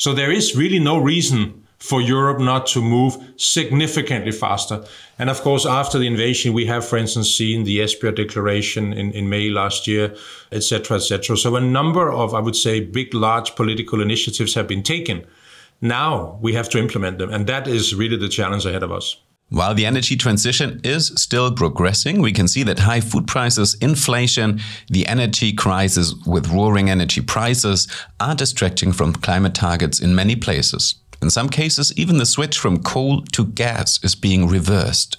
So there is really no reason for Europe not to move significantly faster. And of course, after the invasion, we have, for instance, seen the Esbjerg Declaration in, in May last year, etc., etc. So a number of, I would say, big, large political initiatives have been taken. Now we have to implement them, and that is really the challenge ahead of us. While the energy transition is still progressing, we can see that high food prices, inflation, the energy crisis with roaring energy prices are distracting from climate targets in many places. In some cases, even the switch from coal to gas is being reversed.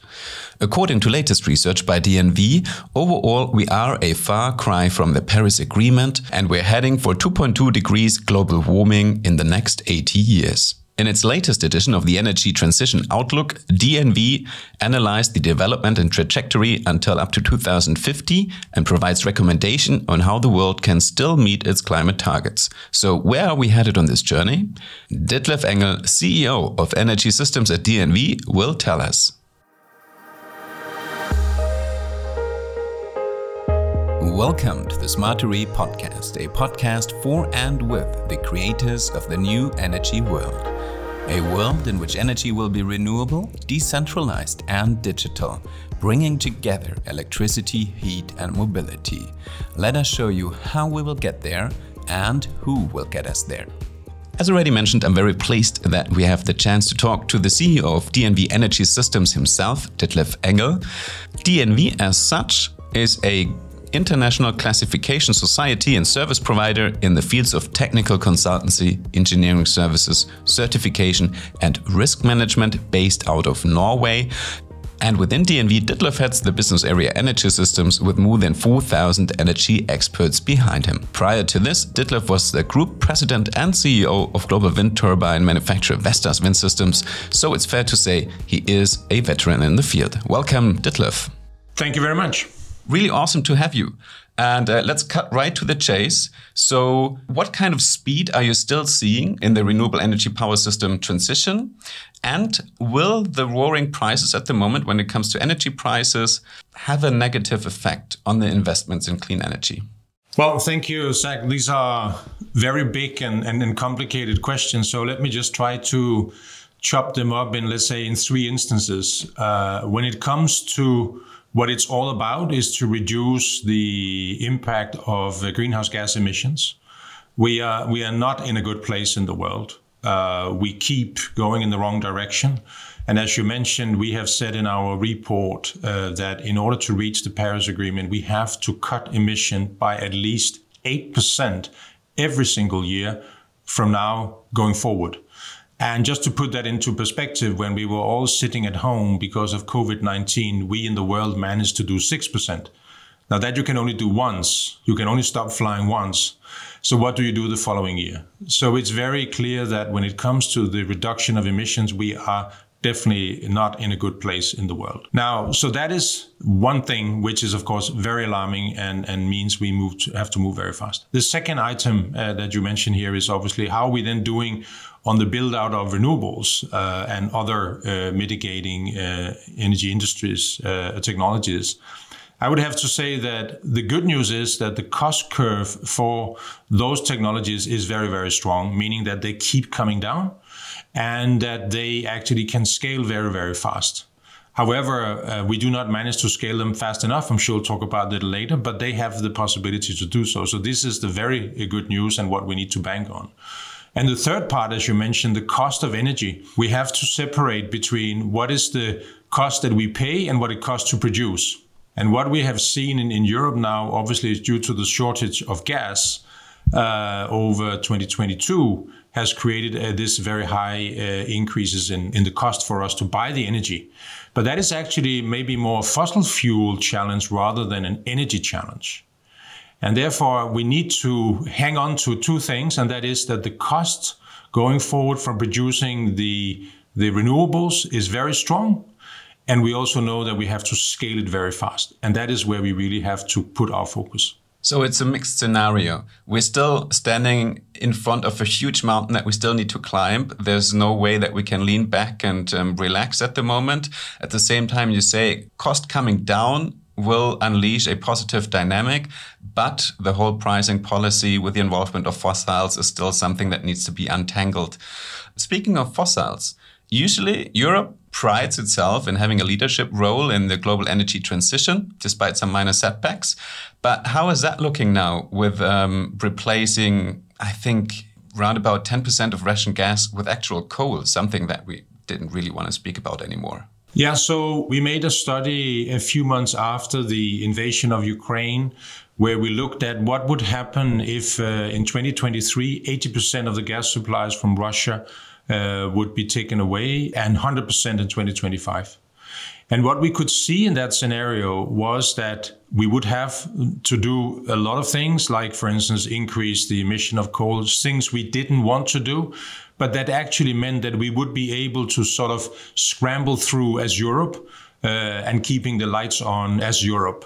According to latest research by DNV, overall we are a far cry from the Paris Agreement and we're heading for 2.2 degrees global warming in the next 80 years. In its latest edition of the Energy Transition Outlook, DNV analyzed the development and trajectory until up to 2050 and provides recommendation on how the world can still meet its climate targets. So where are we headed on this journey? Ditlev Engel, CEO of Energy Systems at DNV, will tell us. Welcome to the Smartery podcast, a podcast for and with the creators of the new energy world. A world in which energy will be renewable, decentralized, and digital, bringing together electricity, heat, and mobility. Let us show you how we will get there and who will get us there. As already mentioned, I'm very pleased that we have the chance to talk to the CEO of DNV Energy Systems himself, Ditlev Engel. DNV, as such, is a international classification society and service provider in the fields of technical consultancy, engineering services, certification, and risk management based out of Norway. And within DNV, Ditlev heads the business area Energy Systems with more than 4,000 energy experts behind him. Prior to this, Ditlev was the group president and CEO of global wind turbine manufacturer Vestas Wind Systems, so it's fair to say he is a veteran in the field. Welcome, Ditlev. Thank you very much really awesome to have you. And uh, let's cut right to the chase. So, what kind of speed are you still seeing in the renewable energy power system transition? And will the roaring prices at the moment, when it comes to energy prices, have a negative effect on the investments in clean energy? Well, thank you, Zach. These are very big and, and, and complicated questions. So, let me just try to chop them up in, let's say, in three instances. Uh, when it comes to what it's all about is to reduce the impact of greenhouse gas emissions. We are, we are not in a good place in the world. Uh, we keep going in the wrong direction. And as you mentioned, we have said in our report uh, that in order to reach the Paris Agreement, we have to cut emission by at least 8% every single year from now going forward. And just to put that into perspective, when we were all sitting at home because of COVID 19, we in the world managed to do 6%. Now, that you can only do once, you can only stop flying once. So, what do you do the following year? So, it's very clear that when it comes to the reduction of emissions, we are definitely not in a good place in the world. Now, so that is one thing which is of course very alarming and, and means we move to, have to move very fast. The second item uh, that you mentioned here is obviously how are we then doing on the build out of renewables uh, and other uh, mitigating uh, energy industries uh, technologies. I would have to say that the good news is that the cost curve for those technologies is very, very strong, meaning that they keep coming down and that they actually can scale very, very fast. However, uh, we do not manage to scale them fast enough. I'm sure we'll talk about it later, but they have the possibility to do so. So this is the very good news and what we need to bank on. And the third part, as you mentioned, the cost of energy. We have to separate between what is the cost that we pay and what it costs to produce. And what we have seen in, in Europe now, obviously, is due to the shortage of gas uh, over 2022, has created uh, this very high uh, increases in, in the cost for us to buy the energy. But that is actually maybe more fossil fuel challenge rather than an energy challenge. And therefore, we need to hang on to two things, and that is that the cost going forward from producing the, the renewables is very strong. And we also know that we have to scale it very fast. And that is where we really have to put our focus. So it's a mixed scenario. We're still standing in front of a huge mountain that we still need to climb. There's no way that we can lean back and um, relax at the moment. At the same time, you say cost coming down will unleash a positive dynamic, but the whole pricing policy with the involvement of fossils is still something that needs to be untangled. Speaking of fossils, usually Europe prides itself in having a leadership role in the global energy transition, despite some minor setbacks. But how is that looking now with um, replacing, I think, around about 10% of Russian gas with actual coal, something that we didn't really want to speak about anymore? Yeah, so we made a study a few months after the invasion of Ukraine where we looked at what would happen if uh, in 2023 80% of the gas supplies from Russia would be taken away and 100% in 2025. And what we could see in that scenario was that we would have to do a lot of things, like, for instance, increase the emission of coal, things we didn't want to do, but that actually meant that we would be able to sort of scramble through as Europe uh, and keeping the lights on as Europe.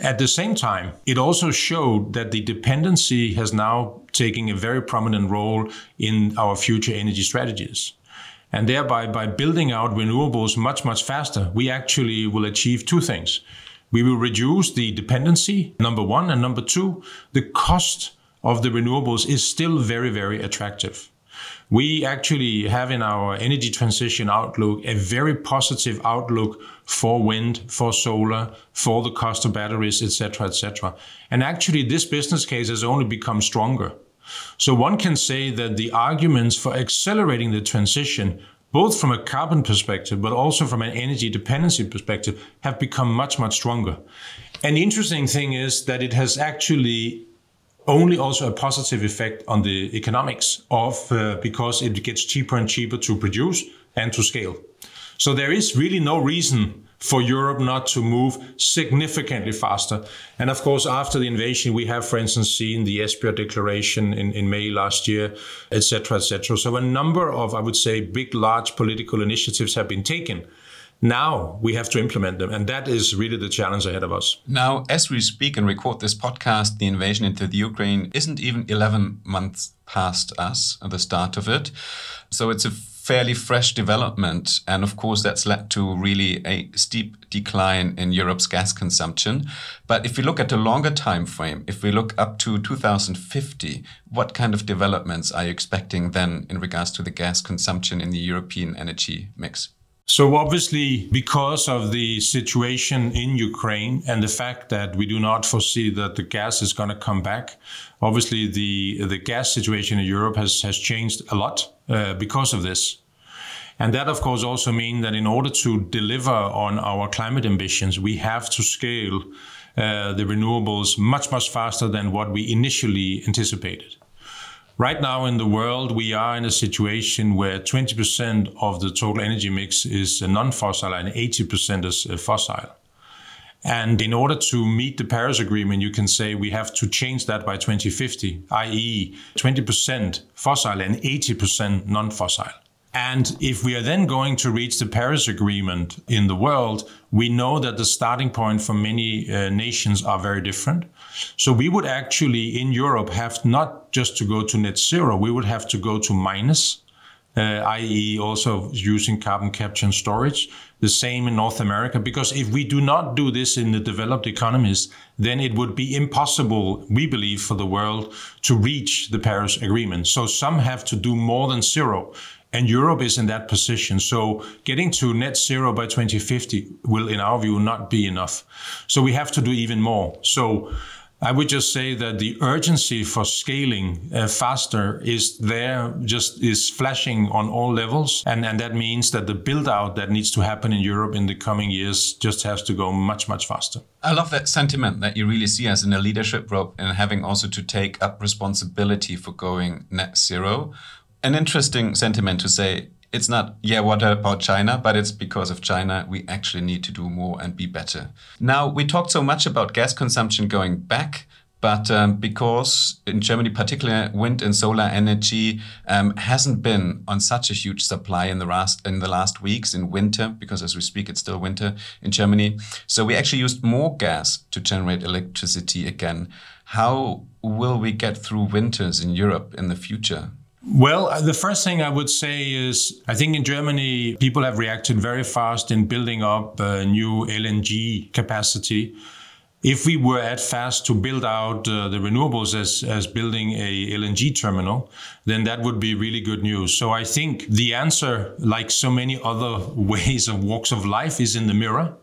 At the same time, it also showed that the dependency has now taken a very prominent role in our future energy strategies. And thereby, by building out renewables much, much faster, we actually will achieve two things. We will reduce the dependency, number one, and number two, the cost of the renewables is still very, very attractive. We actually have in our energy transition outlook a very positive outlook for wind, for solar, for the cost of batteries, etc., etc. And actually, this business case has only become stronger. So one can say that the arguments for accelerating the transition, both from a carbon perspective, but also from an energy dependency perspective, have become much, much stronger. And the interesting thing is that it has actually only also a positive effect on the economics of uh, because it gets cheaper and cheaper to produce and to scale. So there is really no reason for Europe not to move significantly faster. And of course, after the invasion, we have, for instance, seen the Esbjerg Declaration in, in May last year, etc., etc. So a number of, I would say, big, large political initiatives have been taken now we have to implement them. And that is really the challenge ahead of us. Now, as we speak and record this podcast, the invasion into the Ukraine isn't even 11 months past us the start of it. So it's a fairly fresh development. And of course, that's led to really a steep decline in Europe's gas consumption. But if we look at a longer time frame, if we look up to 2050, what kind of developments are you expecting then in regards to the gas consumption in the European energy mix? So obviously, because of the situation in Ukraine and the fact that we do not foresee that the gas is going to come back, obviously the the gas situation in Europe has has changed a lot uh, because of this. And that, of course, also means that in order to deliver on our climate ambitions, we have to scale uh, the renewables much, much faster than what we initially anticipated. Right now in the world, we are in a situation where 20% of the total energy mix is non-fossil and 80% is fossil. And in order to meet the Paris Agreement, you can say we have to change that by 2050, i.e., 20% fossil and 80% non fossil. And if we are then going to reach the Paris Agreement in the world, we know that the starting point for many uh, nations are very different. So we would actually in Europe have not just to go to net zero, we would have to go to minus, uh, i.e., also using carbon capture and storage. The same in North America, because if we do not do this in the developed economies, then it would be impossible, we believe, for the world to reach the Paris Agreement. So some have to do more than zero. And Europe is in that position. So getting to net zero by 2050 will, in our view, not be enough. So we have to do even more. So I would just say that the urgency for scaling uh, faster is there, just is flashing on all levels. And, and that means that the build out that needs to happen in Europe in the coming years just has to go much, much faster. I love that sentiment that you really see us in a leadership role and having also to take up responsibility for going net zero an interesting sentiment to say it's not, yeah, what about China? But it's because of China, we actually need to do more and be better. Now, we talked so much about gas consumption going back, but um, because in Germany, particularly wind and solar energy um, hasn't been on such a huge supply in the last in the last weeks in winter, because as we speak, it's still winter in Germany. So we actually used more gas to generate electricity again. How will we get through winters in Europe in the future? Well, uh, the first thing I would say is I think in Germany, people have reacted very fast in building up uh, new LNG capacity. If we were at fast to build out uh, the renewables as, as building a LNG terminal, then that would be really good news. So I think the answer, like so many other ways of walks of life, is in the mirror.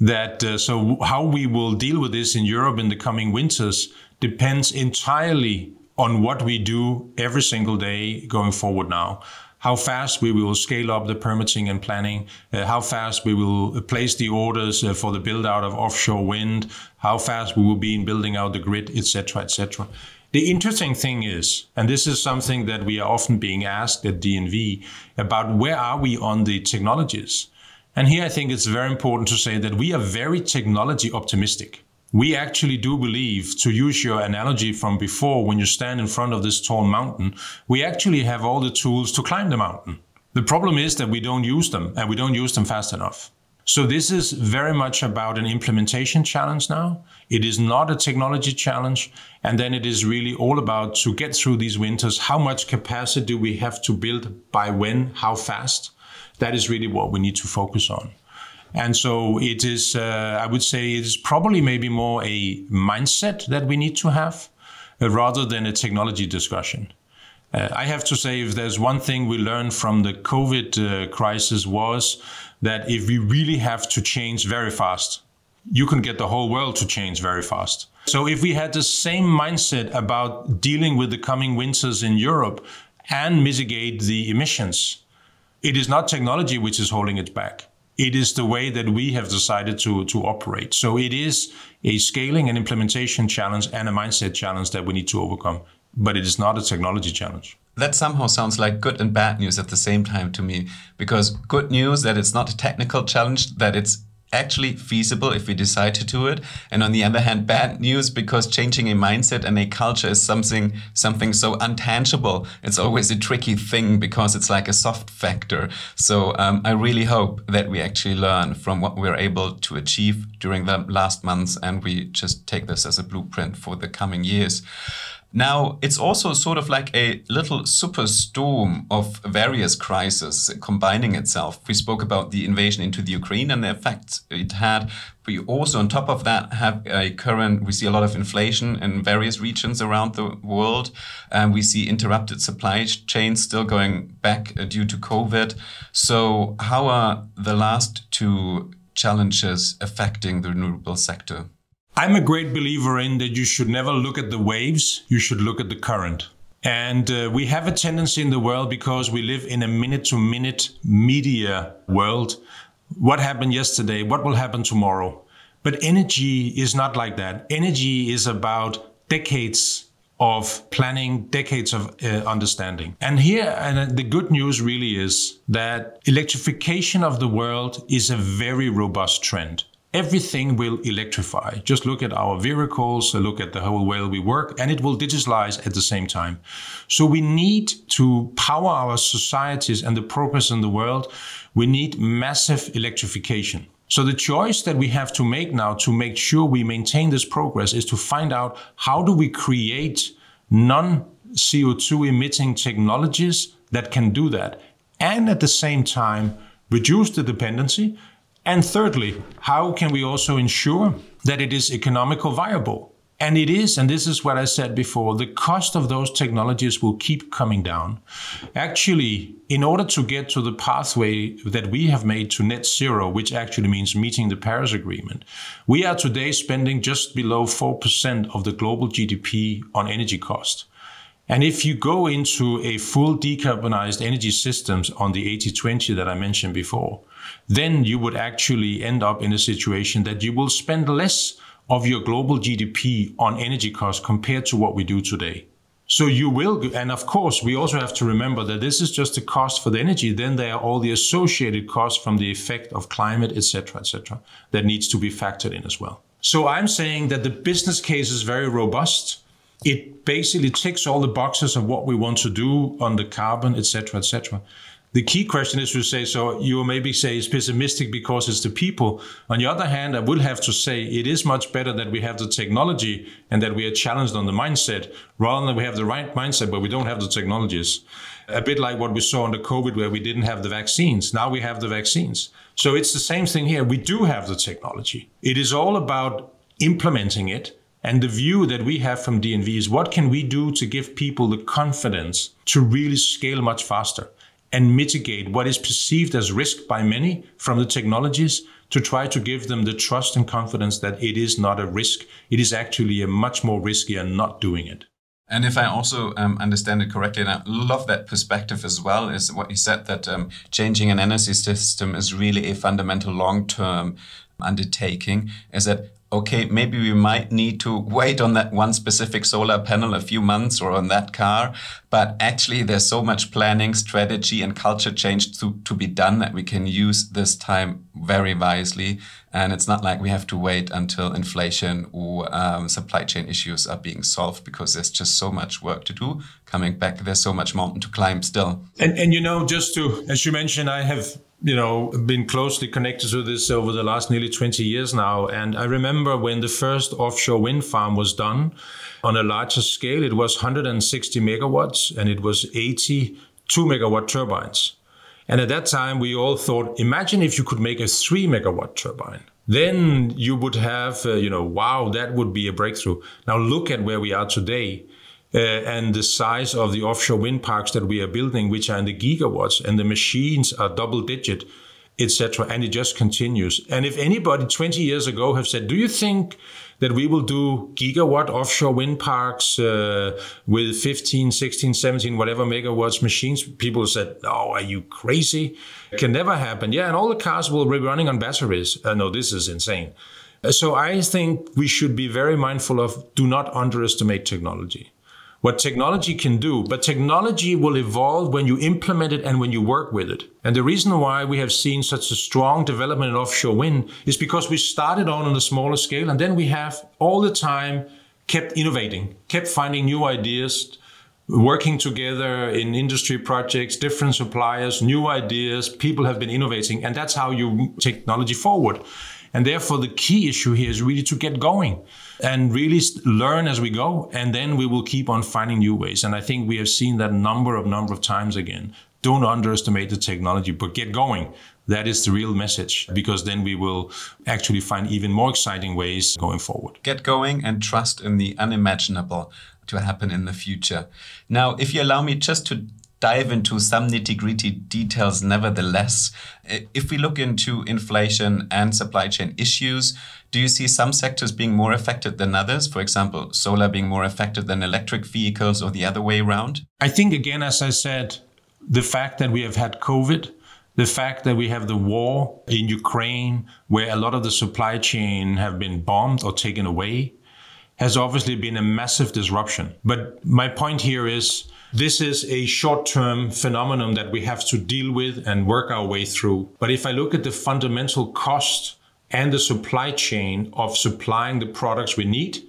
That uh, so how we will deal with this in Europe in the coming winters depends entirely on what we do every single day going forward now. How fast we will scale up the permitting and planning, uh, how fast we will place the orders uh, for the build out of offshore wind, how fast we will be in building out the grid, etc., etc. The interesting thing is, and this is something that we are often being asked at DNV about where are we on the technologies? And here I think it's very important to say that we are very technology optimistic we actually do believe, to use your analogy from before, when you stand in front of this tall mountain, we actually have all the tools to climb the mountain. The problem is that we don't use them and we don't use them fast enough. So this is very much about an implementation challenge now. It is not a technology challenge. And then it is really all about to get through these winters. How much capacity do we have to build by when? How fast? That is really what we need to focus on. And so it is, uh, I would say, it is probably maybe more a mindset that we need to have uh, rather than a technology discussion. Uh, I have to say, if there's one thing we learned from the COVID uh, crisis was that if we really have to change very fast, you can get the whole world to change very fast. So if we had the same mindset about dealing with the coming winters in Europe and mitigate the emissions, it is not technology which is holding it back it is the way that we have decided to, to operate. So it is a scaling and implementation challenge and a mindset challenge that we need to overcome, but it is not a technology challenge. That somehow sounds like good and bad news at the same time to me, because good news that it's not a technical challenge, that it's actually feasible if we decide to do it. And on the other hand bad news because changing a mindset and a culture is something something so untangible. It's always a tricky thing because it's like a soft factor. So um, i really hope that we actually learn from what we're able to achieve during the last months and we just take this as a blueprint for the coming years now, it's also sort of like a little superstorm of various crises combining itself. We spoke about the invasion into the Ukraine and the effects it had. We also, on top of that, have a current, we see a lot of inflation in various regions around the world. And we see interrupted supply chains still going back uh, due to COVID. So, how are the last two challenges affecting the renewable sector? I'm a great believer in that you should never look at the waves, you should look at the current. And uh, we have a tendency in the world because we live in a minute to minute media world. What happened yesterday? What will happen tomorrow? But energy is not like that. Energy is about decades of planning, decades of uh, understanding. And here, and the good news really is that electrification of the world is a very robust trend everything will electrify. Just look at our vehicles, look at the whole way we work, and it will digitalize at the same time. So we need to power our societies and the progress in the world. We need massive electrification. So the choice that we have to make now to make sure we maintain this progress is to find out how do we create non CO2 emitting technologies that can do that and at the same time reduce the dependency and thirdly, how can we also ensure that it is economical viable? And it is, and this is what I said before, the cost of those technologies will keep coming down. Actually, in order to get to the pathway that we have made to net zero, which actually means meeting the Paris Agreement, we are today spending just below 4% of the global GDP on energy cost. And if you go into a full decarbonized energy systems on the 80-20 that I mentioned before, then you would actually end up in a situation that you will spend less of your global GDP on energy costs compared to what we do today. So you will, and of course, we also have to remember that this is just the cost for the energy. Then there are all the associated costs from the effect of climate, etc., etc., that needs to be factored in as well. So I'm saying that the business case is very robust. It basically ticks all the boxes of what we want to do on the carbon, etc., etc. The key question is to say, so you maybe say it's pessimistic because it's the people. On the other hand, I will have to say it is much better that we have the technology and that we are challenged on the mindset rather than we have the right mindset, but we don't have the technologies. A bit like what we saw under COVID, where we didn't have the vaccines. Now we have the vaccines. So it's the same thing here. We do have the technology. It is all about implementing it. And the view that we have from DNV is what can we do to give people the confidence to really scale much faster? and mitigate what is perceived as risk by many from the technologies to try to give them the trust and confidence that it is not a risk. It is actually a much more riskier not doing it. And if I also um, understand it correctly, and I love that perspective as well, is what you said that um, changing an energy system is really a fundamental long term undertaking, is that okay, maybe we might need to wait on that one specific solar panel a few months or on that car. But actually, there's so much planning, strategy, and culture change to, to be done that we can use this time very wisely. And it's not like we have to wait until inflation or um, supply chain issues are being solved because there's just so much work to do. Coming back, there's so much mountain to climb still. And, and you know, just to, as you mentioned, I have you know, been closely connected to this over the last nearly 20 years now. And I remember when the first offshore wind farm was done on a larger scale, it was 160 megawatts and it was 82 megawatt turbines. And at that time, we all thought, imagine if you could make a three megawatt turbine. Then you would have, uh, you know, wow, that would be a breakthrough. Now look at where we are today uh, and the size of the offshore wind parks that we are building, which are in the gigawatts, and the machines are double digit, etc. And it just continues. And if anybody 20 years ago have said, do you think that we will do gigawatt offshore wind parks uh, with 15, 16, 17, whatever megawatts machines? People said, "Oh, are you crazy? It can never happen." Yeah, and all the cars will be running on batteries. Uh, no, this is insane. Uh, so I think we should be very mindful of do not underestimate technology what technology can do, but technology will evolve when you implement it and when you work with it. And the reason why we have seen such a strong development in offshore wind is because we started on on a smaller scale and then we have all the time kept innovating, kept finding new ideas, working together in industry projects, different suppliers, new ideas. People have been innovating, and that's how you technology forward. And therefore, the key issue here is really to get going and really learn as we go. And then we will keep on finding new ways. And I think we have seen that number of number of times again. Don't underestimate the technology, but get going. That is the real message because then we will actually find even more exciting ways going forward. Get going and trust in the unimaginable to happen in the future. Now, if you allow me just to dive into some nitty gritty details nevertheless. If we look into inflation and supply chain issues, do you see some sectors being more affected than others? For example, solar being more affected than electric vehicles or the other way around? I think, again, as I said, the fact that we have had COVID, the fact that we have the war in Ukraine, where a lot of the supply chain have been bombed or taken away, has obviously been a massive disruption. But my point here is this is a short term phenomenon that we have to deal with and work our way through. But if I look at the fundamental cost and the supply chain of supplying the products we need,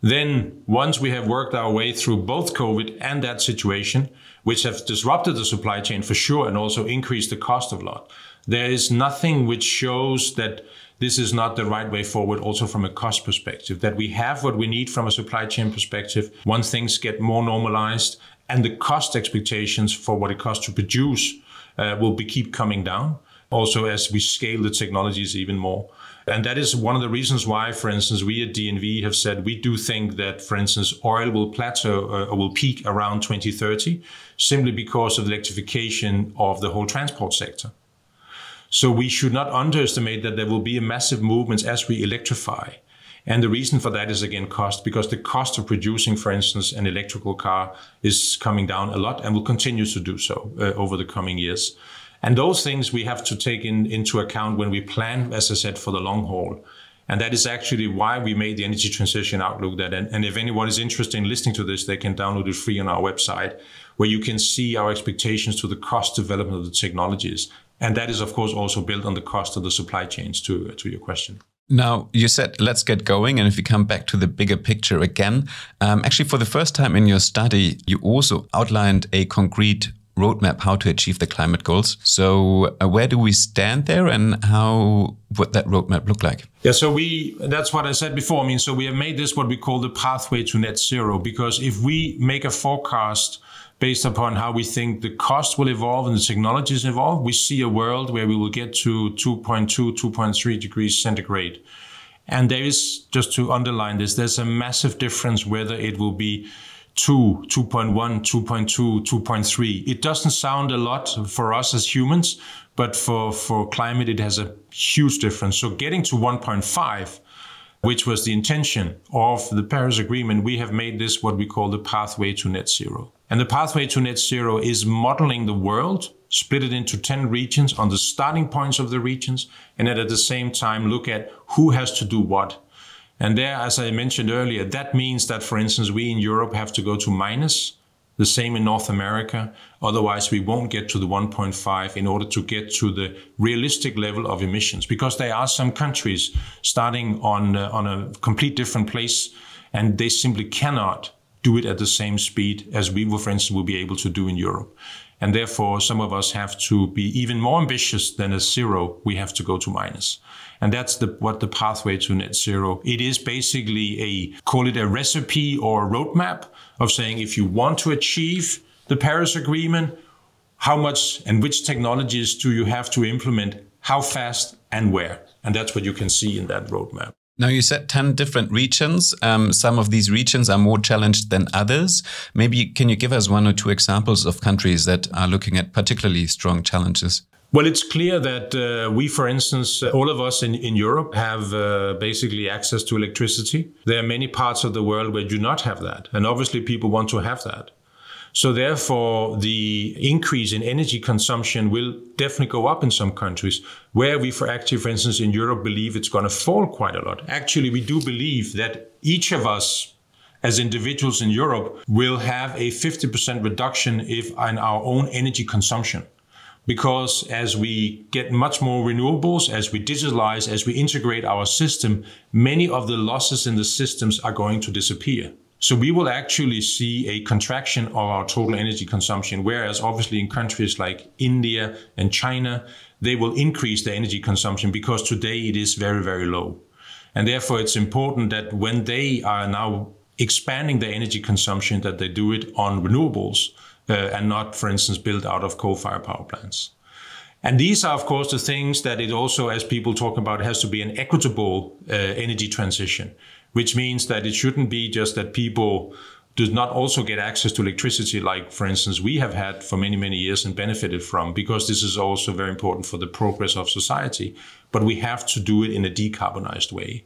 then once we have worked our way through both COVID and that situation, which have disrupted the supply chain for sure and also increased the cost of lot, there is nothing which shows that this is not the right way forward also from a cost perspective that we have what we need from a supply chain perspective once things get more normalized and the cost expectations for what it costs to produce uh, will be keep coming down also as we scale the technologies even more. And that is one of the reasons why for instance we at dnv have said we do think that for instance oil will plateau uh, will peak around 2030 simply because of the electrification of the whole transport sector. So we should not underestimate that there will be a massive movement as we electrify and the reason for that is again cost, because the cost of producing, for instance, an electrical car is coming down a lot and will continue to do so uh, over the coming years. And those things we have to take in, into account when we plan, as I said, for the long haul. And that is actually why we made the energy transition outlook that, and, and if anyone is interested in listening to this, they can download it free on our website, where you can see our expectations to the cost development of the technologies. And that is, of course, also built on the cost of the supply chains to, to your question. Now, you said, let's get going. And if we come back to the bigger picture again, um, actually, for the first time in your study, you also outlined a concrete roadmap how to achieve the climate goals. So, uh, where do we stand there, and how would that roadmap look like? Yeah, so we that's what I said before. I mean, so we have made this what we call the pathway to net zero because if we make a forecast based upon how we think the cost will evolve and the technologies evolve, we see a world where we will get to 2.2, 2.3 degrees centigrade. And there is, just to underline this, there's a massive difference whether it will be 2, 2.1, 2.2, 2.3. It doesn't sound a lot for us as humans, but for, for climate, it has a huge difference. So getting to 1.5, which was the intention of the Paris Agreement, we have made this what we call the pathway to net zero. And the pathway to net zero is modeling the world, split it into 10 regions on the starting points of the regions, and at the same time look at who has to do what and there, as I mentioned earlier, that means that, for instance, we in Europe have to go to minus, the same in North America. Otherwise, we won't get to the 1.5 in order to get to the realistic level of emissions, because there are some countries starting on, uh, on a complete different place, and they simply cannot do it at the same speed as we, for instance, will be able to do in Europe. And therefore, some of us have to be even more ambitious than a zero. We have to go to minus. And that's the, what the pathway to net zero. It is basically a, call it a recipe or a roadmap of saying if you want to achieve the Paris Agreement, how much and which technologies do you have to implement, how fast and where. And that's what you can see in that roadmap. Now, you said 10 different regions. Um, some of these regions are more challenged than others. Maybe can you give us one or two examples of countries that are looking at particularly strong challenges? Well, it's clear that uh, we, for instance, uh, all of us in, in Europe have uh, basically access to electricity. There are many parts of the world where you do not have that. And obviously, people want to have that. So therefore, the increase in energy consumption will definitely go up in some countries where we, for actually, for instance, in Europe, believe it's going to fall quite a lot. Actually, we do believe that each of us as individuals in Europe will have a 50% reduction if in our own energy consumption. Because as we get much more renewables, as we digitalize, as we integrate our system, many of the losses in the systems are going to disappear. So we will actually see a contraction of our total energy consumption, whereas obviously in countries like India and China, they will increase their energy consumption because today it is very, very low. And therefore it's important that when they are now expanding their energy consumption, that they do it on renewables uh, and not, for instance, built out of coal-fired power plants. And these are, of course, the things that it also, as people talk about, has to be an equitable uh, energy transition which means that it shouldn't be just that people do not also get access to electricity, like, for instance, we have had for many, many years and benefited from, because this is also very important for the progress of society. But we have to do it in a decarbonized way.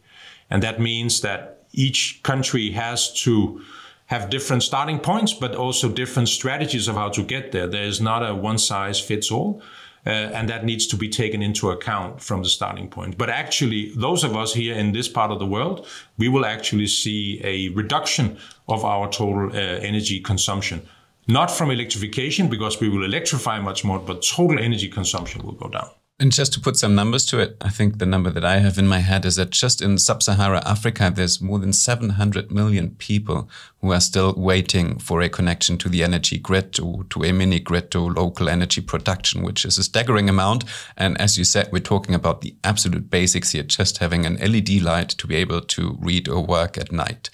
And that means that each country has to have different starting points, but also different strategies of how to get there. There is not a one size fits all. Uh, and that needs to be taken into account from the starting point. But actually, those of us here in this part of the world, we will actually see a reduction of our total uh, energy consumption. Not from electrification, because we will electrify much more, but total energy consumption will go down. And just to put some numbers to it, I think the number that I have in my head is that just in sub Sahara Africa, there's more than 700 million people who are still waiting for a connection to the energy grid, to, to a mini grid, to local energy production, which is a staggering amount. And as you said, we're talking about the absolute basics here, just having an LED light to be able to read or work at night.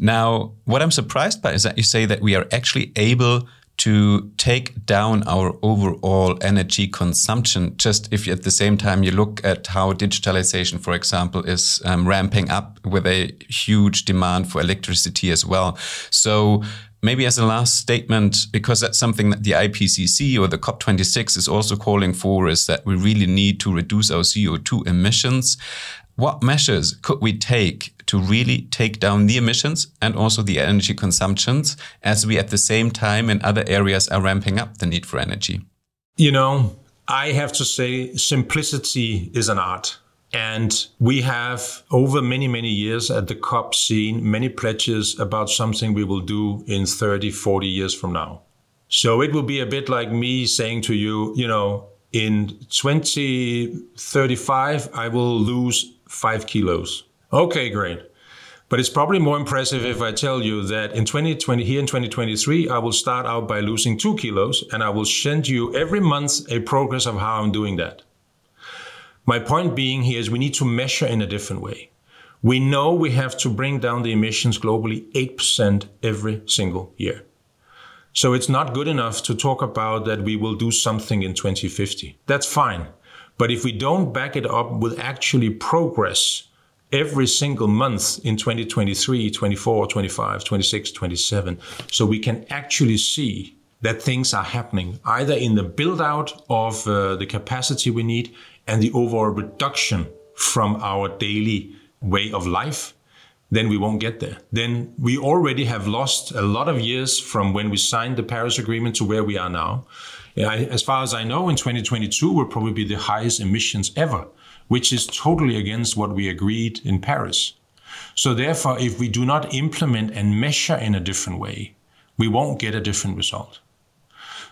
Now, what I'm surprised by is that you say that we are actually able to take down our overall energy consumption. Just if at the same time you look at how digitalization, for example, is um, ramping up with a huge demand for electricity as well. So maybe as a last statement, because that's something that the IPCC or the COP26 is also calling for, is that we really need to reduce our CO2 emissions. What measures could we take to really take down the emissions and also the energy consumptions as we at the same time in other areas are ramping up the need for energy? You know, I have to say simplicity is an art. And we have, over many, many years at the COP, seen many pledges about something we will do in 30, 40 years from now. So it will be a bit like me saying to you, you know, in 2035, I will lose five kilos. Okay, great. But it's probably more impressive if I tell you that in 2020, here in 2023, I will start out by losing two kilos and I will send you every month a progress of how I'm doing that. My point being here is we need to measure in a different way. We know we have to bring down the emissions globally 8% every single year. So it's not good enough to talk about that we will do something in 2050. That's fine. But if we don't back it up with actually progress, every single month in 2023, 24, 25, 26, 27. So we can actually see that things are happening either in the build out of uh, the capacity we need and the overall reduction from our daily way of life then we won't get there. Then we already have lost a lot of years from when we signed the Paris Agreement to where we are now. As far as I know, in 2022, we'll probably be the highest emissions ever which is totally against what we agreed in Paris. So therefore, if we do not implement and measure in a different way, we won't get a different result.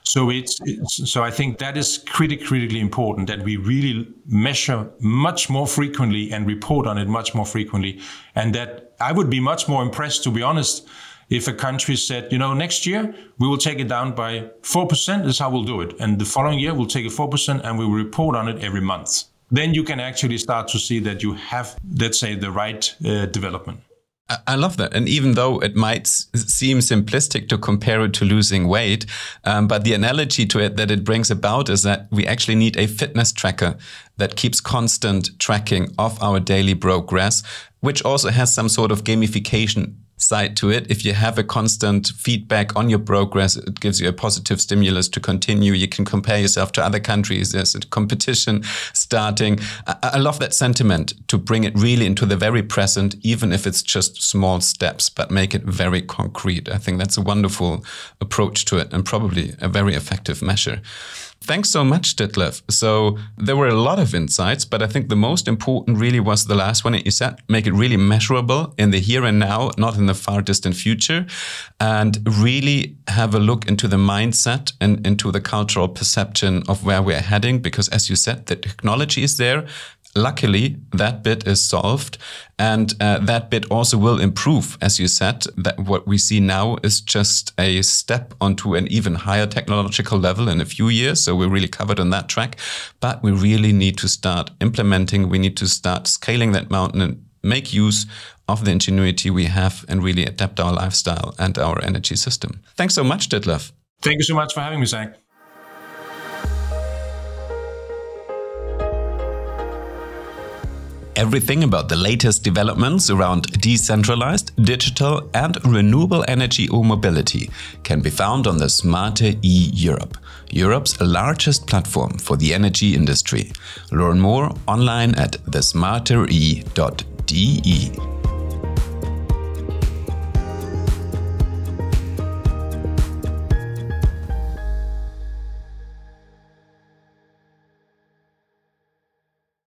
So it's, it's, so I think that is critically critically important that we really measure much more frequently and report on it much more frequently, and that I would be much more impressed, to be honest, if a country said, you know, next year we will take it down by four percent. Is how we'll do it, and the following year we'll take it four percent, and we will report on it every month then you can actually start to see that you have, let's say, the right uh, development. I love that. And even though it might seem simplistic to compare it to losing weight, um, but the analogy to it that it brings about is that we actually need a fitness tracker that keeps constant tracking of our daily progress, which also has some sort of gamification side to it. If you have a constant feedback on your progress, it gives you a positive stimulus to continue. You can compare yourself to other countries. There's a competition starting. I, I love that sentiment to bring it really into the very present, even if it's just small steps, but make it very concrete. I think that's a wonderful approach to it and probably a very effective measure. Thanks so much, Ditlev. So there were a lot of insights, but I think the most important really was the last one you said, make it really measurable in the here and now, not in the far distant future, and really have a look into the mindset and into the cultural perception of where we're heading. Because as you said, the technology is there luckily that bit is solved and uh, that bit also will improve as you said. That what we see now is just a step onto an even higher technological level in a few years so we're really covered on that track. But we really need to start implementing we need to start scaling that mountain and make use of the ingenuity we have and really adapt our lifestyle and our energy system. Thanks so much Ditlev thank you so much for having me zach Everything about the latest developments around decentralized, digital, and renewable energy or mobility can be found on the Smarter E Europe, Europe's largest platform for the energy industry. Learn more online at thesmartere.de.